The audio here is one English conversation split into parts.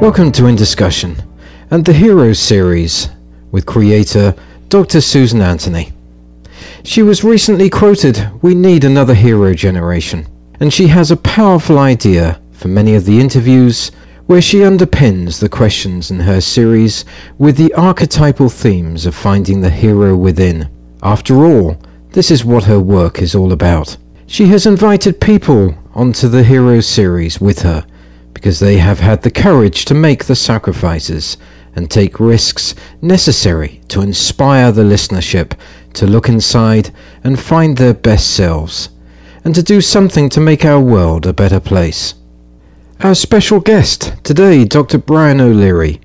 Welcome to In Discussion and the Heroes series with creator Dr. Susan Anthony. She was recently quoted, We need another hero generation, and she has a powerful idea for many of the interviews where she underpins the questions in her series with the archetypal themes of finding the hero within. After all, this is what her work is all about. She has invited people onto the Heroes series with her because they have had the courage to make the sacrifices and take risks necessary to inspire the listenership to look inside and find their best selves, and to do something to make our world a better place. Our special guest today, Dr. Brian O'Leary,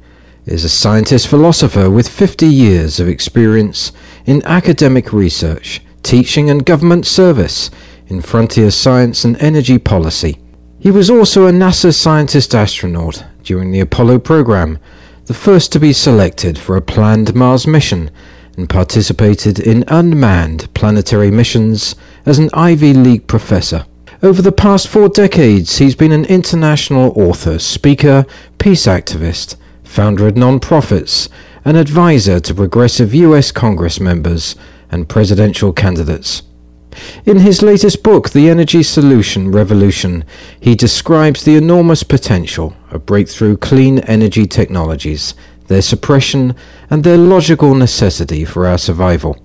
is a scientist philosopher with 50 years of experience in academic research, teaching, and government service in frontier science and energy policy. He was also a NASA scientist astronaut during the Apollo program, the first to be selected for a planned Mars mission, and participated in unmanned planetary missions as an Ivy League professor. Over the past four decades, he's been an international author, speaker, peace activist, founder of non-profits, and advisor to progressive US Congress members and presidential candidates. In his latest book, The Energy Solution Revolution, he describes the enormous potential of breakthrough clean energy technologies, their suppression, and their logical necessity for our survival.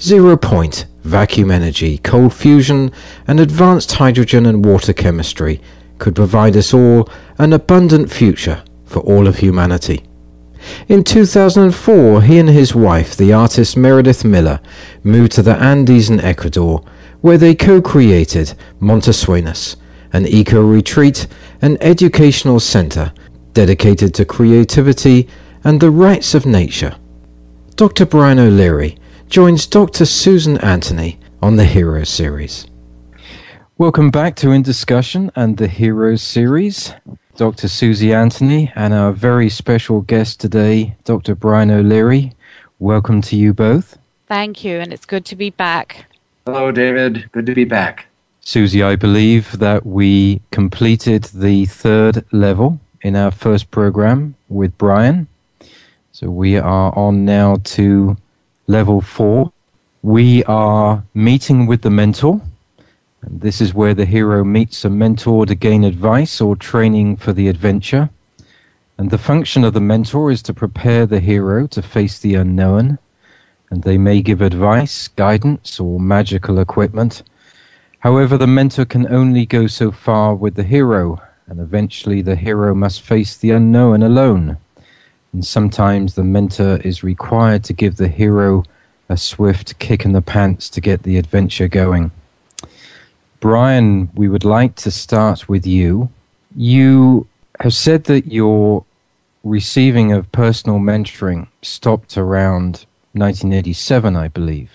Zero point, vacuum energy, cold fusion, and advanced hydrogen and water chemistry could provide us all an abundant future for all of humanity. In 2004, he and his wife, the artist Meredith Miller, moved to the Andes in Ecuador, where they co-created Montesueños, an eco-retreat and educational center dedicated to creativity and the rights of nature. Dr. Brian O'Leary joins Dr. Susan Anthony on the Heroes series. Welcome back to In Discussion and the Heroes series. Dr. Susie Anthony and our very special guest today, Dr. Brian O'Leary. Welcome to you both. Thank you, and it's good to be back. Hello, David. Good to be back. Susie, I believe that we completed the third level in our first program with Brian. So we are on now to level four. We are meeting with the mentor and this is where the hero meets a mentor to gain advice or training for the adventure. And the function of the mentor is to prepare the hero to face the unknown. And they may give advice, guidance, or magical equipment. However, the mentor can only go so far with the hero, and eventually the hero must face the unknown alone. And sometimes the mentor is required to give the hero a swift kick in the pants to get the adventure going. Brian, we would like to start with you. You have said that your receiving of personal mentoring stopped around 1987, I believe,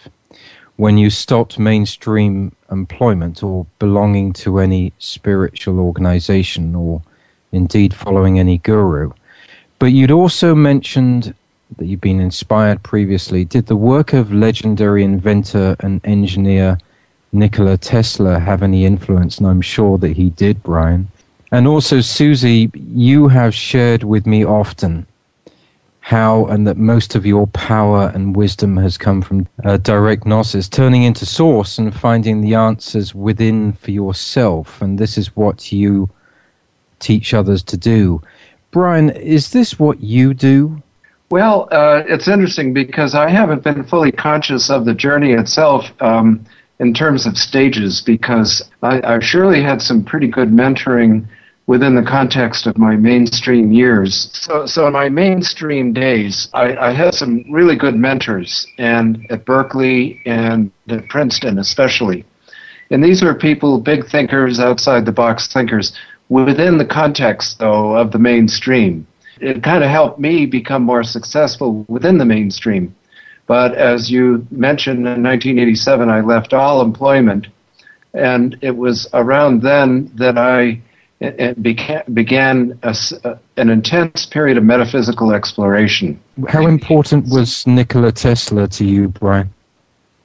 when you stopped mainstream employment or belonging to any spiritual organization or indeed following any guru. But you'd also mentioned that you've been inspired previously. Did the work of legendary inventor and engineer Nikola Tesla have any influence, and I'm sure that he did, Brian. And also, Susie, you have shared with me often how and that most of your power and wisdom has come from uh, direct gnosis, turning into source and finding the answers within for yourself. And this is what you teach others to do. Brian, is this what you do? Well, uh, it's interesting because I haven't been fully conscious of the journey itself. Um, in terms of stages because I, I surely had some pretty good mentoring within the context of my mainstream years. So, so in my mainstream days, I, I, had some really good mentors, and at Berkeley and at Princeton especially. And these were people, big thinkers, outside the box thinkers, within the context, though, of the mainstream. It kind of helped me become more successful within the mainstream. But as you mentioned, in 1987, I left all employment. And it was around then that I began, began a, an intense period of metaphysical exploration. How important was Nikola Tesla to you, Brian?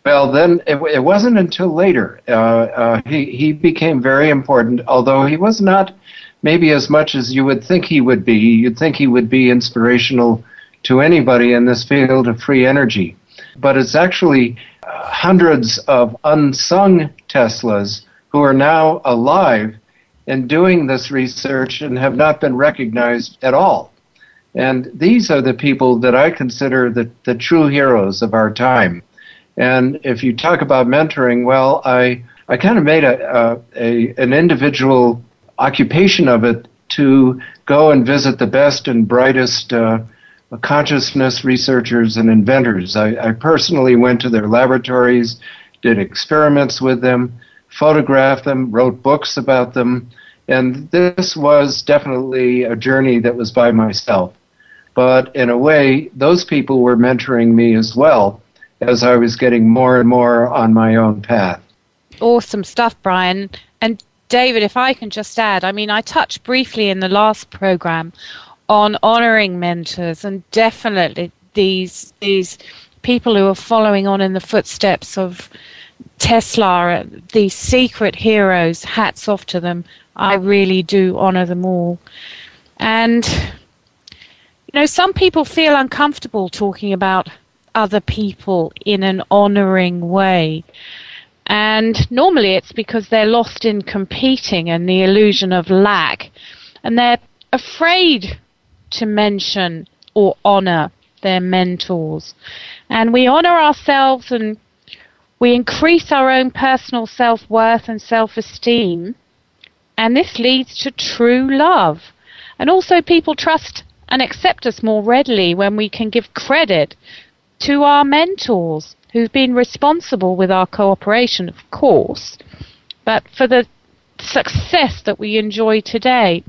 Well, then it, it wasn't until later. Uh, uh, he, he became very important, although he was not maybe as much as you would think he would be. You'd think he would be inspirational to anybody in this field of free energy. But it's actually hundreds of unsung Teslas who are now alive and doing this research and have not been recognized at all. And these are the people that I consider the, the true heroes of our time. And if you talk about mentoring, well, I, I kind of made a, a, a, an individual occupation of it to go and visit the best and brightest uh, Uh, consciousness researchers and inventors. I, I personally went to their laboratories, did experiments with them, photographed them, wrote books about them, and this was definitely a journey that was by myself. But in a way, those people were mentoring me as well as I was getting more and more on my own path. Awesome stuff, Brian. And David, if I can just add, I mean, I touched briefly in the last program on honoring mentors and definitely these these people who are following on in the footsteps of Tesla, these secret heroes, hats off to them. I really do honor them all. And you know, some people feel uncomfortable talking about other people in an honoring way. And normally it's because they're lost in competing and the illusion of lack. And they're afraid to mention or honor their mentors. And we honor ourselves and we increase our own personal self worth and self esteem. And this leads to true love. And also, people trust and accept us more readily when we can give credit to our mentors who've been responsible with our cooperation, of course, but for the success that we enjoy today.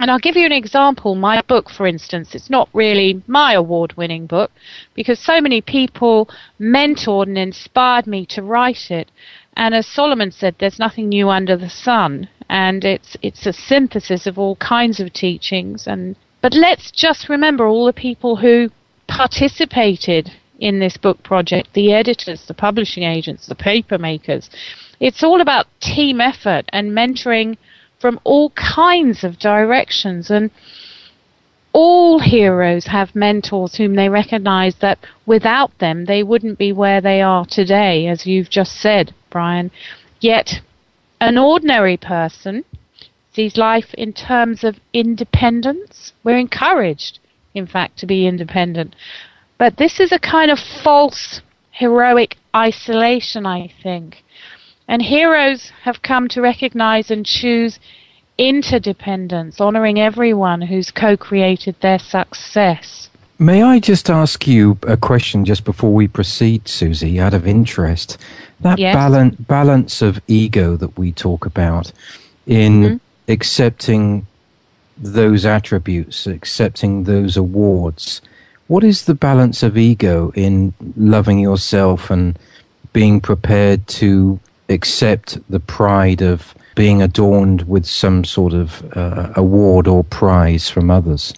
And I'll give you an example. My book, for instance, it's not really my award winning book because so many people mentored and inspired me to write it. And as Solomon said, there's nothing new under the sun. And it's, it's a synthesis of all kinds of teachings and but let's just remember all the people who participated in this book project the editors, the publishing agents, the paper makers. It's all about team effort and mentoring from all kinds of directions. And all heroes have mentors whom they recognize that without them they wouldn't be where they are today, as you've just said, Brian. Yet, an ordinary person sees life in terms of independence. We're encouraged, in fact, to be independent. But this is a kind of false heroic isolation, I think. And heroes have come to recognize and choose interdependence, honoring everyone who's co created their success. May I just ask you a question just before we proceed, Susie, out of interest? That yes. balance, balance of ego that we talk about in mm-hmm accepting those attributes, accepting those awards. What is the balance of ego in loving yourself and being prepared to accept the pride of being adorned with some sort of uh, award or prize from others?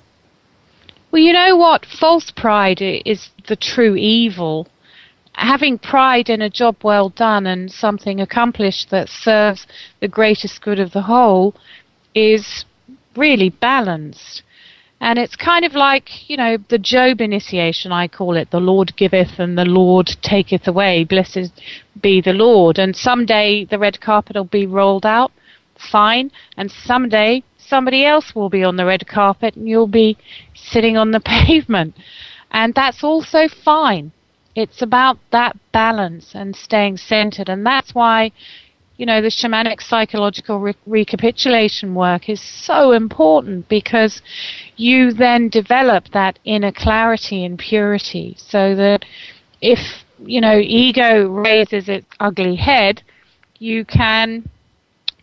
Well, you know what? False pride is the true evil. Having pride in a job well done and something accomplished that serves the greatest good of the whole is really balanced. And it's kind of like, you know, the Job initiation, I call it. The Lord giveth and the Lord taketh away. Blessed be the Lord. And someday the red carpet will be rolled out. Fine. And someday somebody else will be on the red carpet and you'll be sitting on the pavement. And that's also fine. It's about that balance and staying centered. And that's why, you know, the shamanic psychological re- recapitulation work is so important because you then develop that inner clarity and purity so that if, you know, ego raises its ugly head, you can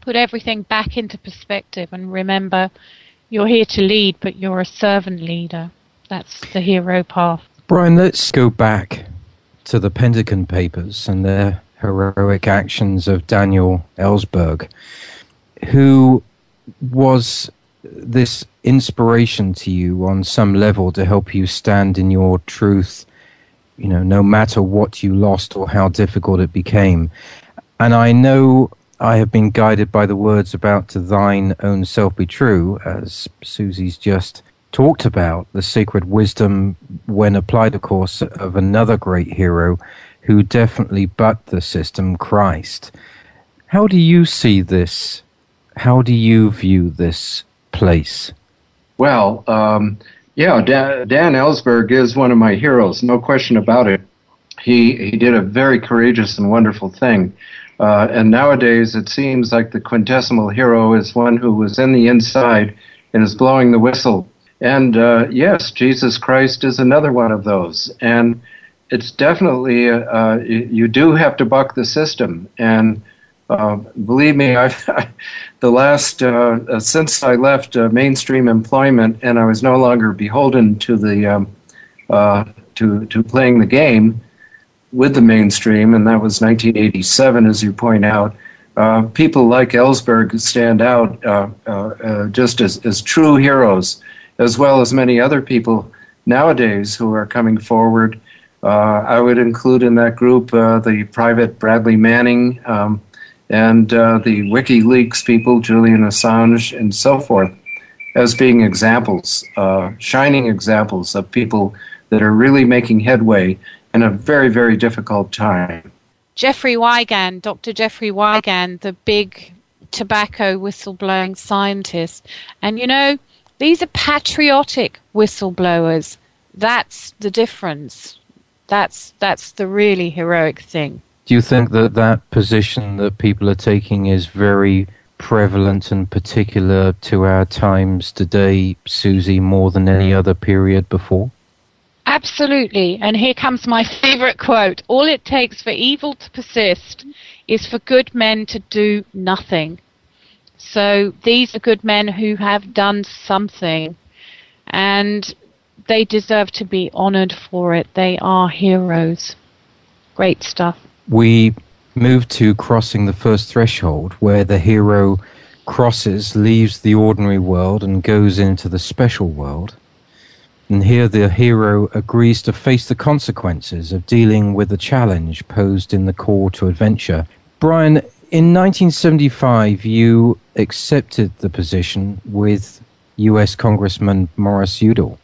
put everything back into perspective and remember you're here to lead, but you're a servant leader. That's the hero path. Brian, let's go back to the Pentagon Papers and their heroic actions of Daniel Ellsberg, who was this inspiration to you on some level to help you stand in your truth, you know, no matter what you lost or how difficult it became. And I know I have been guided by the words about to thine own self be true, as Susie's just talked about, the sacred wisdom, when applied, of course, of another great hero who definitely bucked the system, Christ. How do you see this? How do you view this place? Well, um, yeah, Dan, Dan Ellsberg is one of my heroes, no question about it. He he did a very courageous and wonderful thing. Uh, and nowadays, it seems like the quintessimo hero is one who was in the inside and is blowing the whistle. And uh, yes, Jesus Christ is another one of those. And it's definitely uh, uh you do have to buck the system. And uh, believe me, I've, the last uh, since I left mainstream employment and I was no longer beholden to the um, to to playing the game with the mainstream, and that was 1987, as you point out. Uh, people like Ellsberg stand out uh, uh, uh, just as, as true heroes, as well as many other people nowadays who are coming forward. Uh, I would include in that group uh, the private Bradley Manning um, and the WikiLeaks people, Julian Assange, and so forth, as being examples, shining examples of people that are really making headway in a very, very difficult time. Jeffrey Wigand, Dr. Jeffrey Wigand, the big tobacco whistleblowing scientist. And you know, these are patriotic whistleblowers. That's the difference. That's that's the really heroic thing. Do you think that that position that people are taking is very prevalent and particular to our times today, Susie, more than any mm. other period before? Absolutely. And here comes my favorite quote All it takes for evil to persist is for good men to do nothing. So these are good men who have done something. And they deserve to be honored for it. They are heroes. Great stuff. We move to crossing the first threshold where the hero crosses, leaves the ordinary world, and goes into the special world. And here the hero agrees to face the consequences of dealing with the challenge posed in the call to adventure. Brian, in 1975, you accepted the position with US Congressman Morris Udall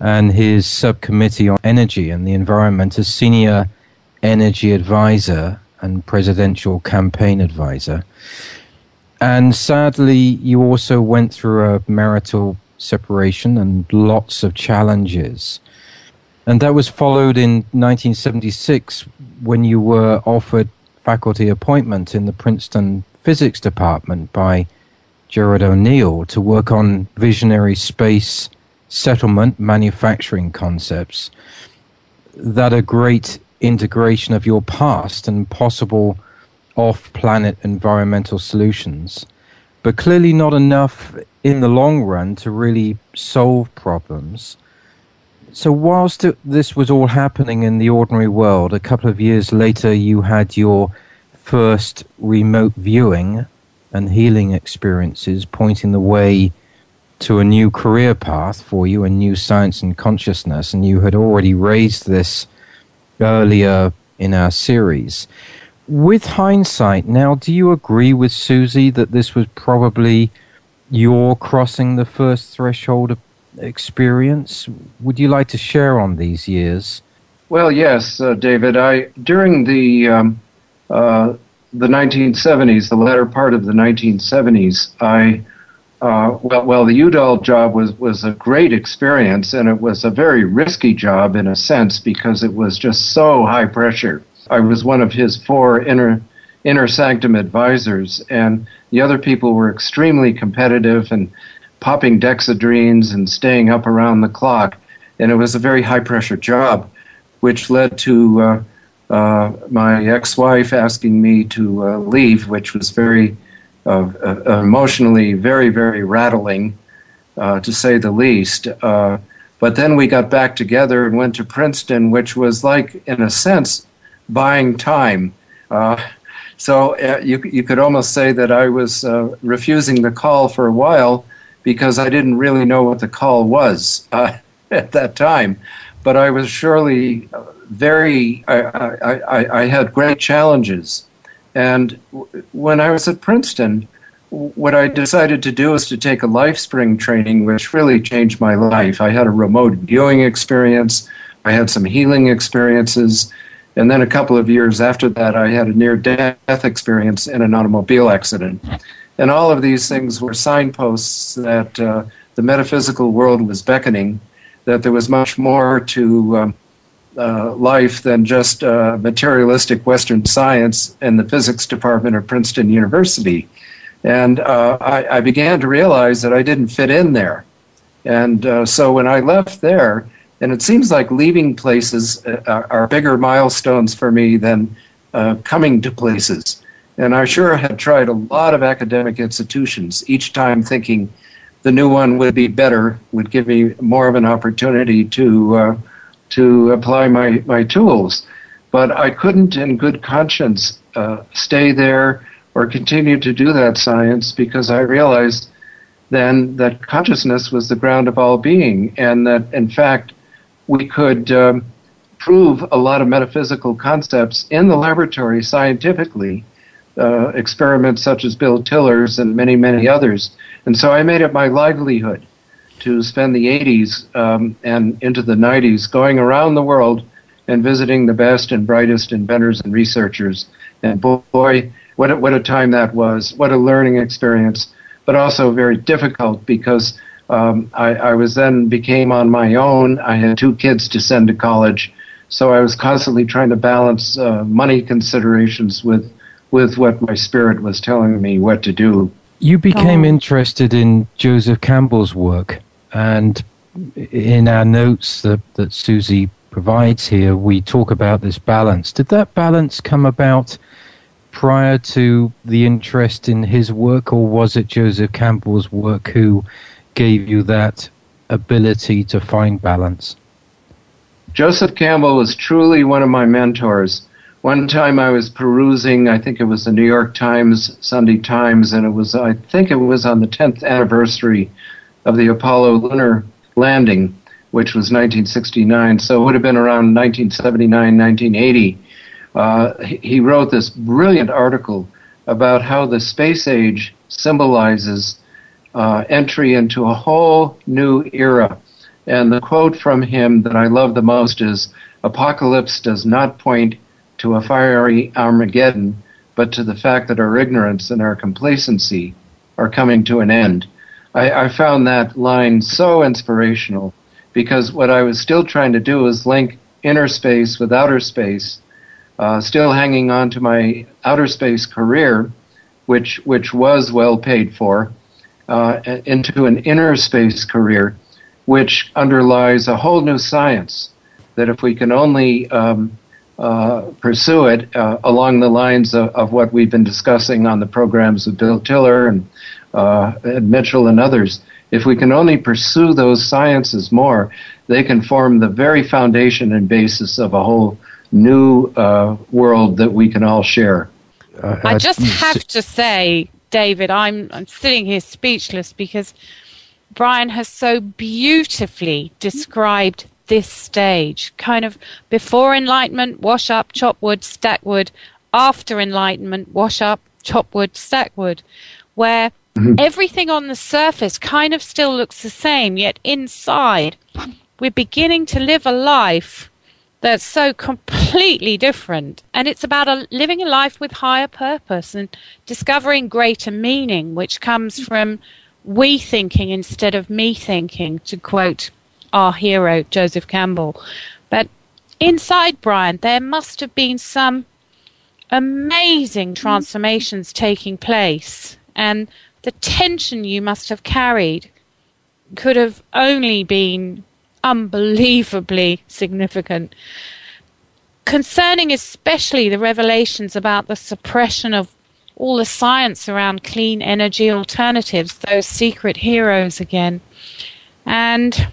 and his subcommittee on energy and the environment as senior energy advisor and presidential campaign advisor. And sadly, you also went through a marital separation and lots of challenges. And that was followed in 1976 when you were offered faculty appointment in the Princeton Physics Department by Gerard O'Neill to work on visionary space settlement manufacturing concepts that are great integration of your past and possible off planet environmental solutions but clearly not enough in the long run to really solve problems. So, whilst this was all happening in the ordinary world, a couple of years later you had your first remote viewing and healing experiences pointing the way to a new career path for you, a new science and consciousness, and you had already raised this earlier in our series with hindsight, now, do you agree with Susie that this was probably your crossing the first threshold of experience? Would you like to share on these years? Well, yes, uh, David. I during the um, uh, the 1970s, the latter part of the 1970s, I uh, well, well, the Udall job was was a great experience, and it was a very risky job in a sense because it was just so high pressure. I was one of his four inner inner sanctum advisors, and the other people were extremely competitive and popping dexedrines and staying up around the clock. And it was a very high pressure job, which led to uh, uh, my ex wife asking me to uh, leave, which was very uh, uh, emotionally very, very rattling, uh, to say the least. but then we got back together and went to Princeton, which was like, in a sense, buying time. Uh, so uh, you, you could almost say that I was uh, refusing the call for a while because I didn't really know what the call was uh, at that time. But I was surely uh, very, I, I, I, I had great challenges. And when I was at Princeton, what I decided to do was to take a LifeSpring training, which really changed my life. I had a remote viewing experience, I had some healing experiences, and then a couple of years after that, I had a near death experience in an automobile accident. And all of these things were signposts that uh, the metaphysical world was beckoning, that there was much more to um, uh, life than just uh, materialistic Western science in the physics department of Princeton University. And uh, I, I, began to realize that I didn't fit in there. And uh, so when I left there, and it seems like leaving places uh, are, are bigger milestones for me than uh, coming to places. And I sure had tried a lot of academic institutions, each time thinking the new one would be better, would give me more of an opportunity to, to apply my, my tools. But I couldn't, in good conscience, uh, stay there or continue to do that science because I realized then that consciousness was the ground of all being, and that in fact we could um, prove a lot of metaphysical concepts in the laboratory scientifically, uh, experiments such as Bill Tiller's and many, many others. And so I made it my livelihood to spend the 80s um, and into the 90s going around the world and visiting the best and brightest inventors and researchers. And boy, what a, what a time that was! What a learning experience, but also very difficult because um, I, I, was then became on my own. I had two kids to send to college, so I was constantly trying to balance uh, money considerations with with what my spirit was telling me what to do. You became oh. interested in Joseph Campbell's work, and in our notes that, that Susie provides here, we talk about this balance. Did that balance come about prior to the interest in his work, or was it Joseph Campbell's work who gave you that ability to find balance? Joseph Campbell was truly one of my mentors. One time I was perusing, I think it was the New York Times, Sunday Times, and it was, I think it was on the 10th anniversary of the Apollo lunar landing, which was 1969. So it would have been around 1979, 1980. Uh, he wrote this brilliant article about how the space age symbolizes uh, entry into a whole new era. And the quote from him that I love the most is Apocalypse does not point to a fiery Armageddon, but to the fact that our ignorance and our complacency are coming to an end. I, I found that line so inspirational because what I was still trying to do was link inner space with outer space, uh, still hanging on to my outer space career, which which was well paid for, uh, into an inner space career, which underlies a whole new science. That if we can only um, uh, pursue it uh, along the lines of, of, what we've been discussing on the programs of Bill Tiller and, uh, and Mitchell and others, if we can only pursue those sciences more, they can form the very foundation and basis of a whole new uh, world that we can all share. I just have to say, David, I'm, I'm sitting here speechless because Brian has so beautifully described this stage kind of before enlightenment, wash up, chop wood, stack wood, after enlightenment, wash up, chop wood, stack wood, where mm-hmm. everything on the surface kind of still looks the same, yet inside we're beginning to live a life that's so completely different. And it's about a, living a life with higher purpose and discovering greater meaning, which comes from we thinking instead of me thinking, to quote our hero, Joseph Campbell. But inside Brian, there must have been some amazing transformations taking place. And the tension you must have carried could have only been unbelievably significant. Concerning especially the revelations about the suppression of all the science around clean energy alternatives, those secret heroes again. And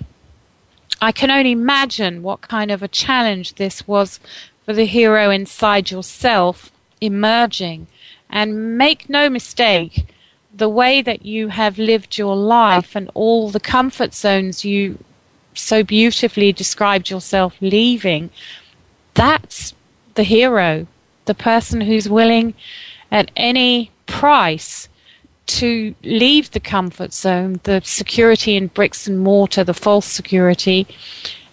I can only imagine what kind of a challenge this was for the hero inside yourself emerging. And make no mistake, the way that you have lived your life and all the comfort zones you so beautifully described yourself leaving, that's the hero, the person who's willing at any price to leave the comfort zone, the security in bricks and mortar, the false security,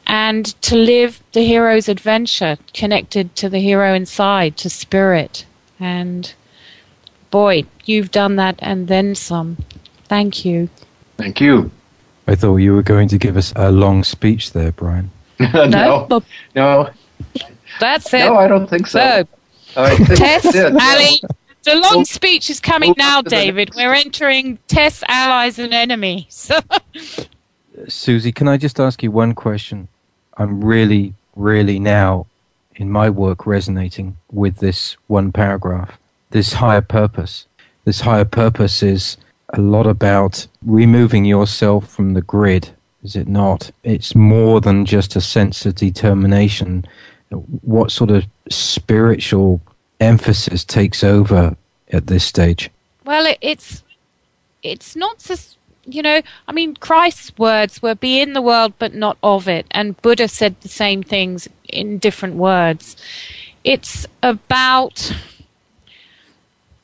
and to live the hero's adventure connected to the hero inside, to spirit. And boy, you've done that and then some. Thank you. Thank you. I thought you were going to give us a long speech there, Brian. no, no, no. That's it. No, I don't think so. so Tess, Ali, the long oh. speech is coming oh, now, David. We're entering Tess, allies, and enemies. Susie, can I just ask you one question? I'm really, really now in my work resonating with this one paragraph, this higher purpose. This higher purpose is a lot about removing yourself from the grid, is it not? It's more than just a sense of determination. What sort of spiritual emphasis takes over at this stage? Well, it's it's not just you know. I mean, Christ's words were "be in the world, but not of it," and Buddha said the same things in different words. It's about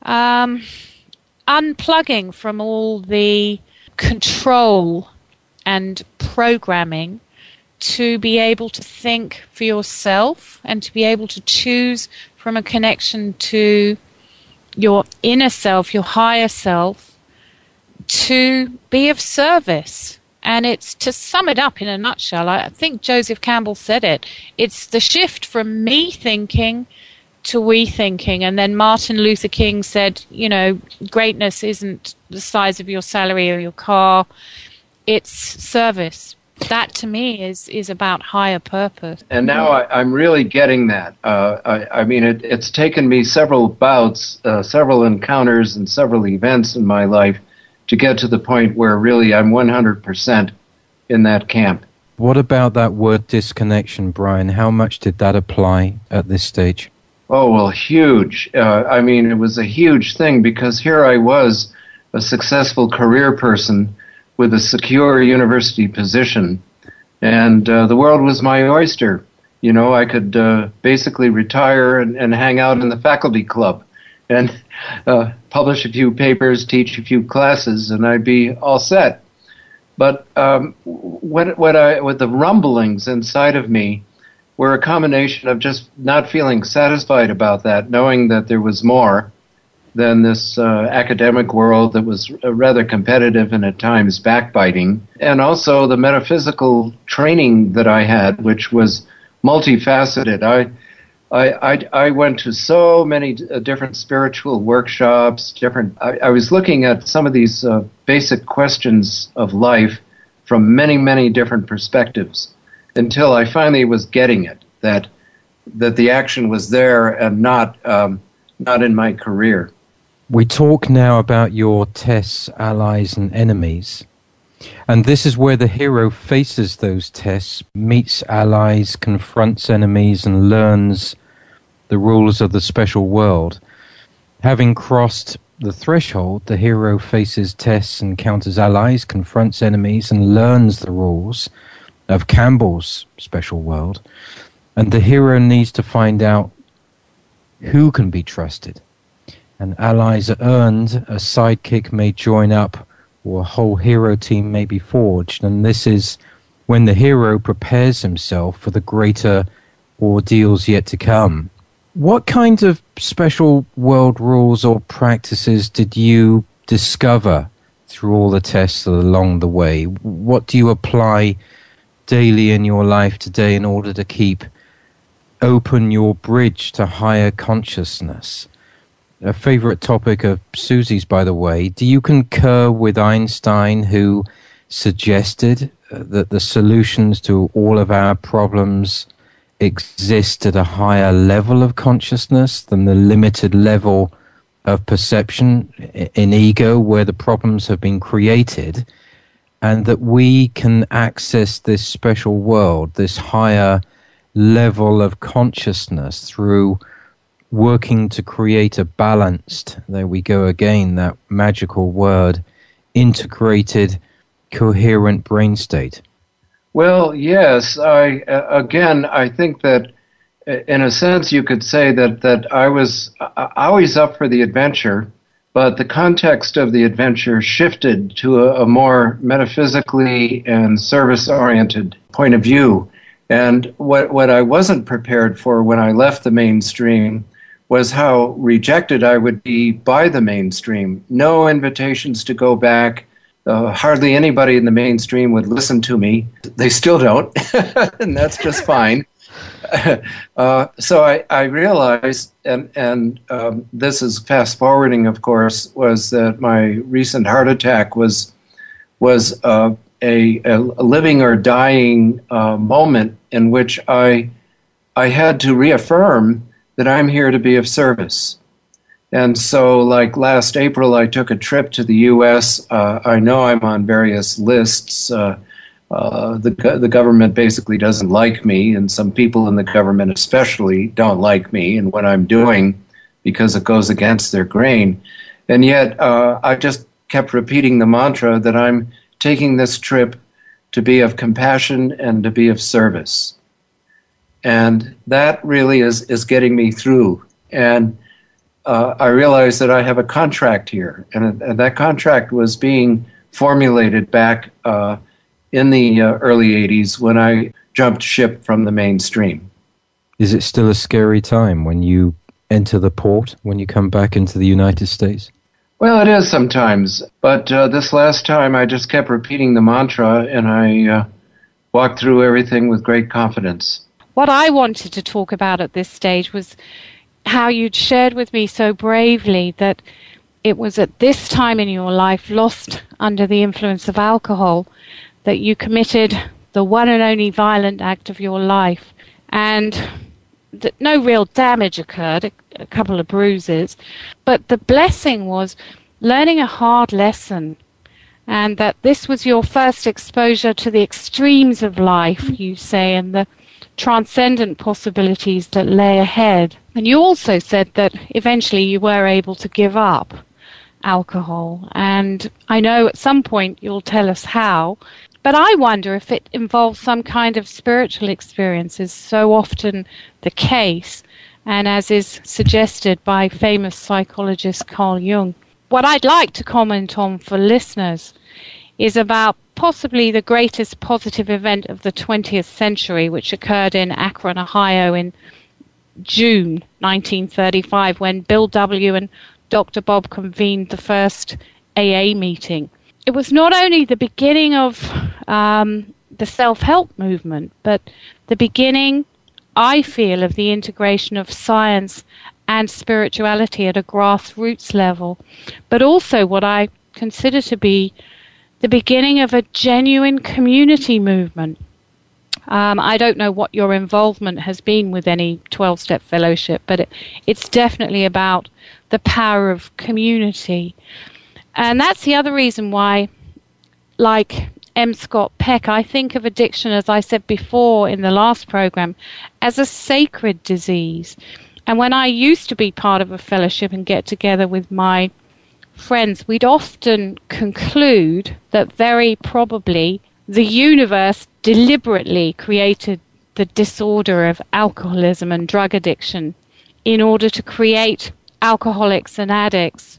um, unplugging from all the control and programming to be able to think for yourself and to be able to choose from a connection to your inner self, your higher self, to be of service. And it's to sum it up in a nutshell, I think Joseph Campbell said it. It's the shift from me thinking to we thinking. And then Martin Luther King said, you know, greatness isn't the size of your salary or your car, it's service. That to me is, is about higher purpose. And now I, am really getting that. Uh, I, I, mean, it, it's taken me several bouts, uh, several encounters, and several events in my life to get to the point where really I'm 100% in that camp. What about that word disconnection, Brian? How much did that apply at this stage? Oh, well, huge. Uh, I mean, it was a huge thing because here I was, a successful career person with a secure university position, and uh, the world was my oyster. You know, I could uh, basically retire and, and, hang out in the faculty club and uh, publish a few papers, teach a few classes, and I'd be all set. But um, what, what I, with the rumblings inside of me, were a combination of just not feeling satisfied about that, knowing that there was more than this uh, academic world that was rather competitive and at times backbiting, and also the metaphysical training that I had, which was multifaceted. I I, I, I went to so many uh, different spiritual workshops, different. I, I was looking at some of these uh, basic questions of life from many, many different perspectives until I finally was getting it that that the action was there and not um, not in my career. We talk now about your tests, allies, and enemies. And this is where the hero faces those tests, meets allies, confronts enemies, and learns the rules of the special world. Having crossed the threshold, the hero faces tests, encounters allies, confronts enemies, and learns the rules of Campbell's special world, and the hero needs to find out who can be trusted. And allies are earned, a sidekick may join up, or a whole hero team may be forged, and this is when the hero prepares himself for the greater ordeals yet to come. What kind of special world rules or practices did you discover through all the tests along the way? What do you apply daily in your life today in order to keep open your bridge to higher consciousness. A favorite topic of Susie's, by the way. Do you concur with Einstein, who suggested uh, that the solutions to all of our problems exist at a higher level of consciousness than the limited level of perception in ego where the problems have been created? And that we can access this special world, this higher level of consciousness through working to create a balanced, there we go again, that magical word, integrated, coherent brain state? Well, yes. I uh, again, I think that uh, in a sense, you could say that, that I was uh, uh, always up for the adventure, but the context of the adventure shifted to a, a more metaphysically and service oriented point of view. And what, what I wasn't prepared for when I left the mainstream was how rejected I would be by the mainstream. No invitations to go back. Uh, hardly anybody in the mainstream would listen to me. They still don't, and that's just fine. uh, so I, I, realized, and, and um, this is fast forwarding, of course, was that my recent heart attack was was uh, a, a, living or dying uh, moment in which I I had to reaffirm that I'm here to be of service. And so, like last April, I took a trip to the U.S. Uh, I know I'm on various lists. Uh, uh, the the government basically doesn't like me, and some people in the government especially don't like me and what I'm doing because it goes against their grain. And yet, uh, I just kept repeating the mantra that I'm taking this trip to be of compassion and to be of service. And that really is, is getting me through. And uh, I realized that I have a contract here, and, and that contract was being formulated back uh, in the uh, early 80s when I jumped ship from the mainstream. Is it still a scary time when you enter the port, when you come back into the United States? Well, it is sometimes, but uh, this last time I just kept repeating the mantra and I uh, walked through everything with great confidence. What I wanted to talk about at this stage was how you'd shared with me so bravely that it was at this time in your life, lost under the influence of alcohol, that you committed the one and only violent act of your life. And that no real damage occurred, a, couple of bruises, but the blessing was learning a hard lesson and that this was your first exposure to the extremes of life, you say, and the transcendent possibilities that lay ahead. And you also said that eventually you were able to give up alcohol. And I know at some point you'll tell us how, but I wonder if it involves some kind of spiritual experience, is so often the case, and as is suggested by famous psychologist Carl Jung. What I'd like to comment on for listeners is about possibly the greatest positive event of the 20th century, which occurred in Akron, Ohio in June 1935 when Bill W. and Dr. Bob convened the first AA meeting it was not only the beginning of um, the self help movement, but the beginning, I feel, of the integration of science and spirituality at a grassroots level, but also what I consider to be the beginning of a genuine community movement. Um, I don't know what your involvement has been with any 12 step fellowship, but it, it's definitely about the power of community. And that's the other reason why, like M. Scott Peck, I think of addiction, as I said before in the last program, as a sacred disease. And when I used to be part of a fellowship and get together with my friends, we'd often conclude that very probably the universe deliberately created the disorder of alcoholism and drug addiction in order to create alcoholics and addicts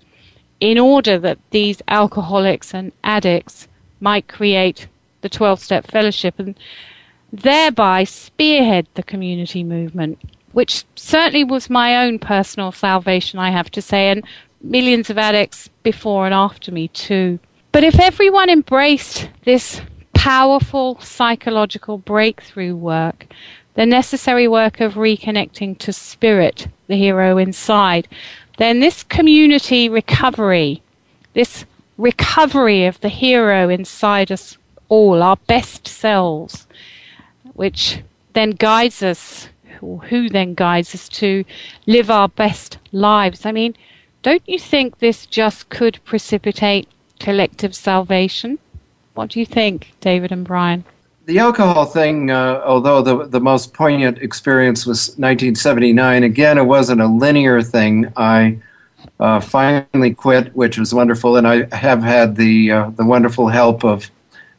in order that these alcoholics and addicts might create the 12 step fellowship and thereby spearhead the community movement, which certainly was my own personal salvation, I have to say, and millions of addicts before and after me too. But if everyone embraced this powerful psychological breakthrough work, the necessary work of reconnecting to spirit, the hero inside, then this community recovery, this recovery of the hero inside us all, our best selves, which then guides us, or who then guides us to live our best lives. I mean, don't you think this just could precipitate collective salvation? What do you think, David and Brian? The alcohol thing, uh, although the the most poignant experience was 1979, again, it wasn't a linear thing. I uh, finally quit, which was wonderful, and I have had the uh, the wonderful help of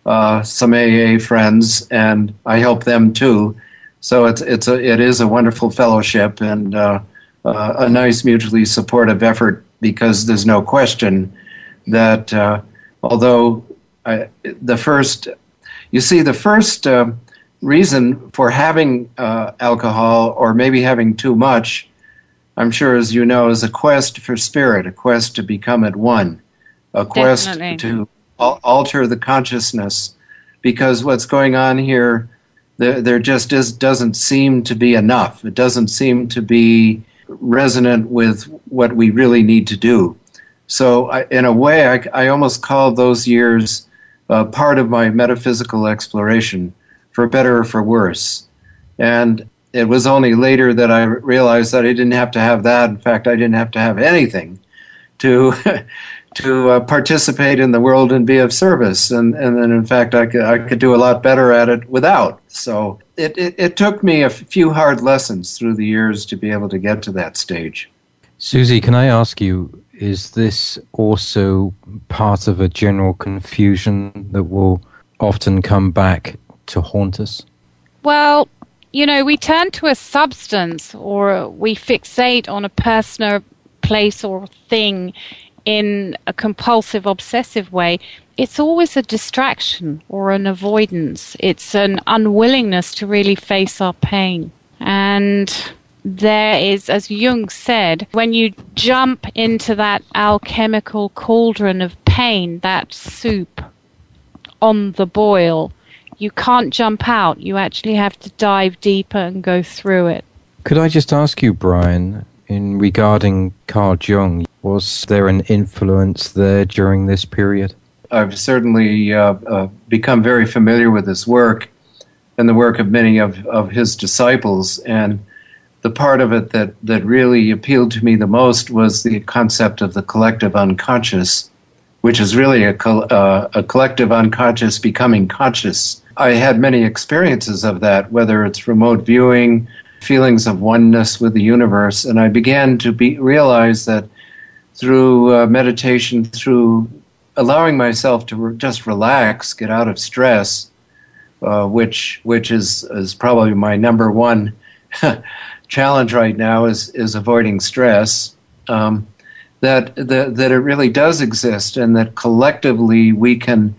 uh, some AA friends, and I help them too. So it's it's a it is a wonderful fellowship and uh, uh, a nice mutually supportive effort because there's no question that although I, the first you see the first uh, reason for having uh, alcohol or maybe having too much, I'm sure as you know, is a quest for spirit, a quest to become at one, a quest Definitely. to al- alter the consciousness, because what's going on here, there, there just is, doesn't seem to be enough. It doesn't seem to be resonant with what we really need to do. So, I, in a way, I, I almost call those years uh, part of my metaphysical exploration, for better or for worse. And it was only later that I realized that I didn't have to have that. In fact, I didn't have to have anything to to uh, participate in the world and be of service. And and then, in fact, I could I could do a lot better at it without. So it, it, it took me a few hard lessons through the years to be able to get to that stage. Susie, can I ask you, is this also part of a general confusion that will often come back to haunt us? Well, you know, we turn to a substance or we fixate on a person or place or thing in a compulsive, obsessive way. It's always a distraction or an avoidance. It's an unwillingness to really face our pain. And there is, as Jung said, when you jump into that alchemical cauldron of pain, that soup on the boil, you can't jump out. You actually have to dive deeper and go through it. Could I just ask you, Brian, in regarding Carl Jung, was there an influence there during this period? I've certainly uh, uh, become very familiar with his work and the work of many of, of his disciples. And the part of it that, that really appealed to me the most was the concept of the collective unconscious, which is really a, uh, a collective unconscious becoming conscious. I had many experiences of that, whether it's remote viewing, feelings of oneness with the universe, and I began to be, realize that through uh, meditation, through allowing myself to re- just relax, get out of stress, uh, which which is is probably my number one challenge right now is is avoiding stress. Um, that that that it really does exist, and that collectively we can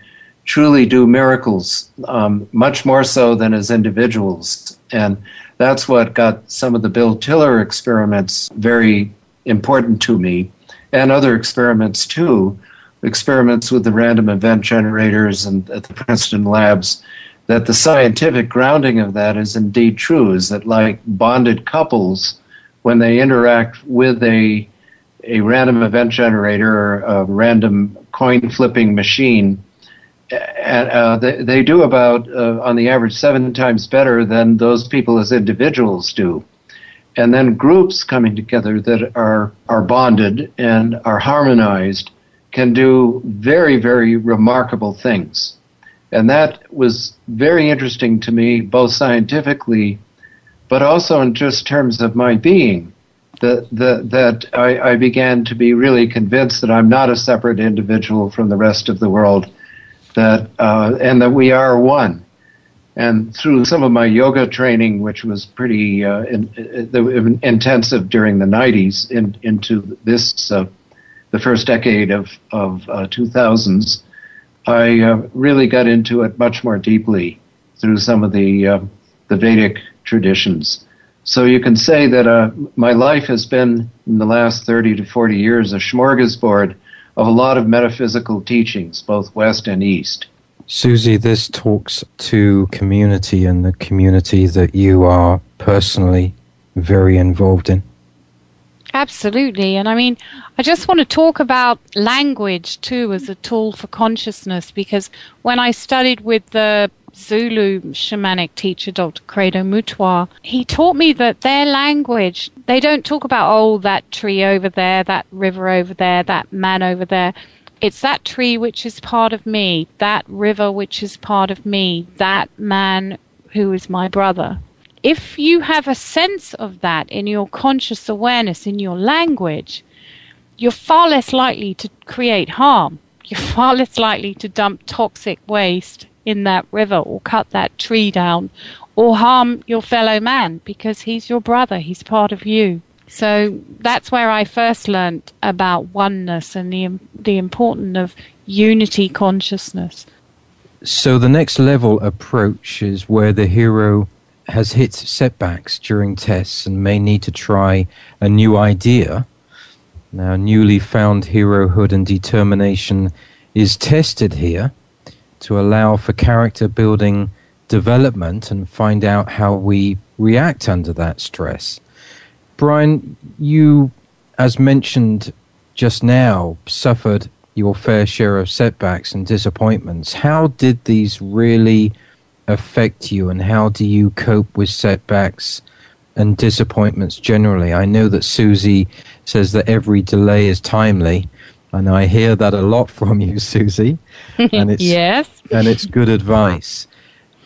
truly do miracles, um, much more so than as individuals, and that's what got some of the Bill Tiller experiments very important to me, and other experiments too experiments with the random event generators and at the Princeton labs that the scientific grounding of that is indeed true is that like bonded couples when they interact with a a random event generator or a random coin flipping machine uh, they, they do about uh, on the average seven times better than those people as individuals do and then groups coming together that are are bonded and are harmonized can do very, very remarkable things. And that was very interesting to me, both scientifically, but also in just terms of my being. That, that, I, I began to be really convinced that I'm not a separate individual from the rest of the world, that, uh, and that we are one. And through some of my yoga training, which was pretty uh, in, in, intensive during the 90s, in, into this uh, the first decade of, of uh, 2000s, I uh, really got into it much more deeply through some of the, uh, the Vedic traditions. So you can say that uh, my life has been, in the last 30 to 40 years, a smorgasbord of a lot of metaphysical teachings, both West and East. Susie, this talks to community and the community that you are personally very involved in. Absolutely. And I mean, I just want to talk about language too as a tool for consciousness because when I studied with the Zulu shamanic teacher, Dr. Credo Mutwa, he taught me that their language, they don't talk about, oh, that tree over there, that river over there, that man over there. It's that tree which is part of me, that river which is part of me, that man who is my brother if you have a sense of that in your conscious awareness, in your language, you're far less likely to create harm. You're far less likely to dump toxic waste in that river or cut that tree down or harm your fellow man because he's your brother, he's part of you. So that's where I first learned about oneness and the the importance of unity consciousness. So the next level approach is where the hero has hit setbacks during tests and may need to try a new idea. Now, newly found herohood and determination is tested here to allow for character building development and find out how we react under that stress. Brian, you, as mentioned just now, suffered your fair share of setbacks and disappointments. How did these really affect you, and how do you cope with setbacks and disappointments generally? I know that Susie says that every delay is timely, and I hear that a lot from you, Susie. And it's, yes. And it's good advice.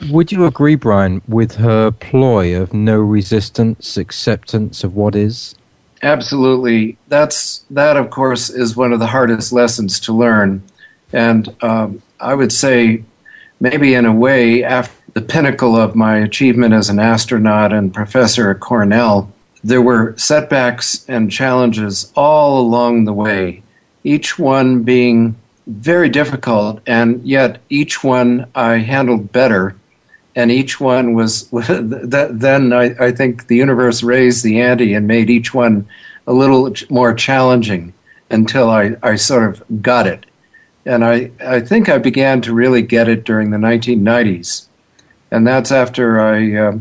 Would you agree, Brian, with her ploy of no resistance, acceptance of what is? Absolutely. That's that, of course, is one of the hardest lessons to learn, and um, I would say, maybe in a way, after the pinnacle of my achievement as an astronaut and professor at Cornell, there were setbacks and challenges all along the way, each one being very difficult, and yet each one I handled better and each one was then I, I, think the universe raised the ante and made each one a little more challenging until I, I sort of got it. And I, I think I began to really get it during the 1990s. And that's after I uh,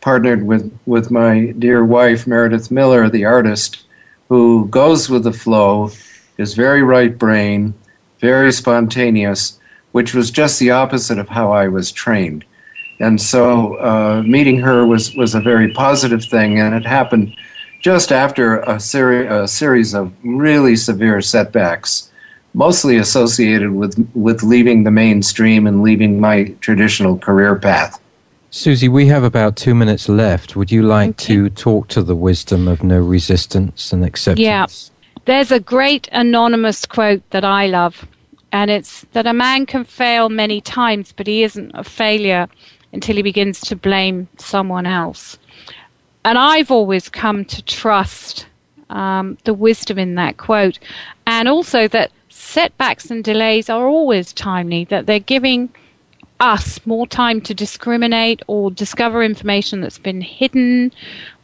partnered with, with my dear wife, Meredith Miller, the artist, who goes with the flow, is very right brain, very spontaneous, which was just the opposite of how I was trained. And so uh, meeting her was, was a very positive thing, and it happened just after a, seri- a series of really severe setbacks, mostly associated with, with leaving the mainstream and leaving my traditional career path. Susie, we have about two minutes left. Would you like okay. to talk to the wisdom of no resistance and acceptance? Yeah. There's a great anonymous quote that I love, and it's that a man can fail many times, but he isn't a failure until he begins to blame someone else. And I've always come to trust um, the wisdom in that quote, and also that setbacks and delays are always timely, that they're giving us more time to discriminate or discover information that's been hidden,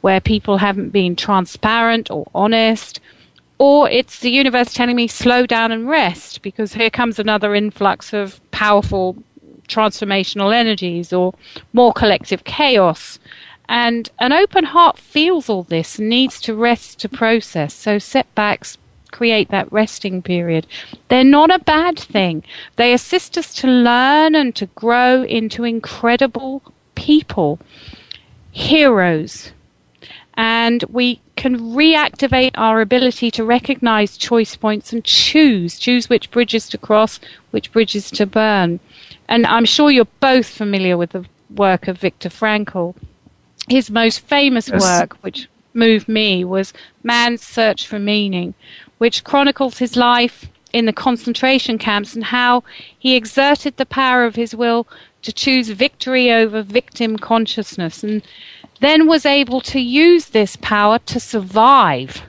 where people haven't been transparent or honest. Or it's the universe telling me slow down and rest because here comes another influx of powerful transformational energies or more collective chaos. And an open heart feels all this needs to rest to process. So setbacks create that resting period. They're not a bad thing. They assist us to learn and to grow into incredible people, heroes. And we can reactivate our ability to recognize choice points and choose, choose which bridges to cross, which bridges to burn. And I'm sure you're both familiar with the work of Viktor Frankl. His most famous yes. work, which moved me, was Man's Search for Meaning, which chronicles his life in the concentration camps and how he exerted the power of his will to choose victory over victim consciousness and then was able to use this power to survive.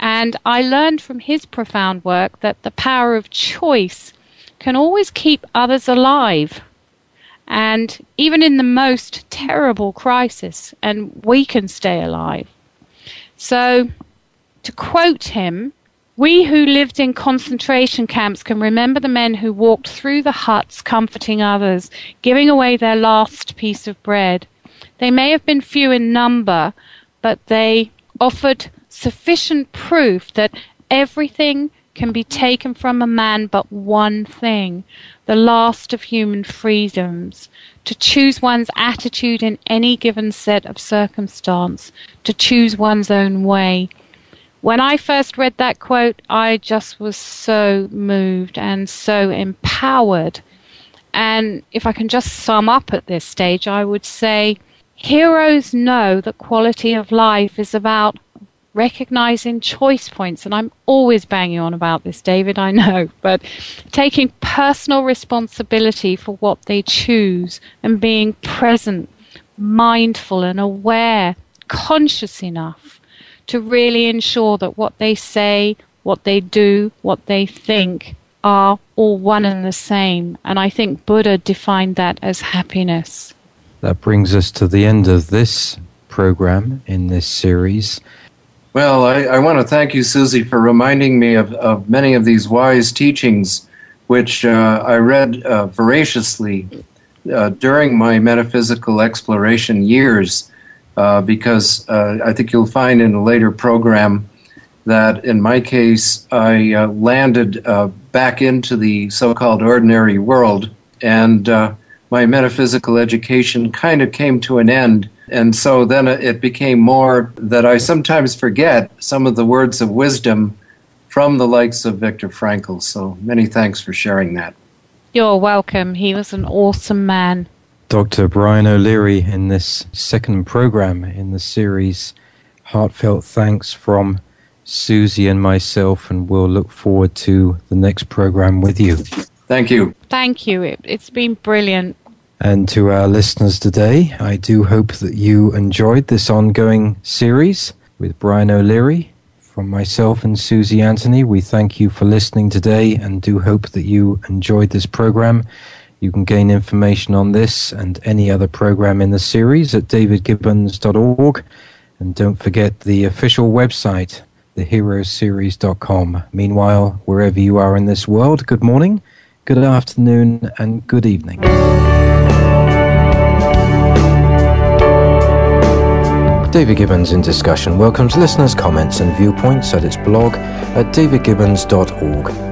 And I learned from his profound work that the power of choice can always keep others alive. And even in the most terrible crisis, and we can stay alive. So, to quote him, we who lived in concentration camps can remember the men who walked through the huts comforting others, giving away their last piece of bread. They may have been few in number, but they offered sufficient proof that everything can be taken from a man but one thing, the last of human freedoms, to choose one's attitude in any given set of circumstance, to choose one's own way. When I first read that quote, I just was so moved and so empowered. And if I can just sum up at this stage, I would say heroes know that quality of life is about recognizing choice points. And I'm always banging on about this, David, I know, but taking personal responsibility for what they choose and being present mindful and aware, conscious enough to really ensure that what they say, what they do, what they think are all one and the same. And I think Buddha defined that as happiness. That brings us to the end of this program in this series. Well, I, I want to thank you, Susie, for reminding me of, of many of these wise teachings, which uh, I read uh, voraciously uh, during my metaphysical exploration years, because uh, I think you'll find in a later program that in my case, I uh, landed uh, back into the so called ordinary world, and uh, my metaphysical education kind of came to an end. And so then it became more that I sometimes forget some of the words of wisdom from the likes of Viktor Frankl. So many thanks for sharing that. You're welcome. He was an awesome man. Dr. Brian O'Leary in this second program in the series. Heartfelt thanks from Susie and myself, and we'll look forward to the next program with you. Thank you. Thank you. It, it's been brilliant. And to our listeners today, I do hope that you enjoyed this ongoing series with Brian O'Leary. From myself and Susie Anthony, we thank you for listening today and do hope that you enjoyed this program. You can gain information on this and any other program in the series at davidgibbons.org. And don't forget the official website, theheroseries.com. Meanwhile, wherever you are in this world, good morning, good afternoon, and good evening. David Gibbons in Discussion welcomes listeners' comments and viewpoints at its blog at davidgibbons.org.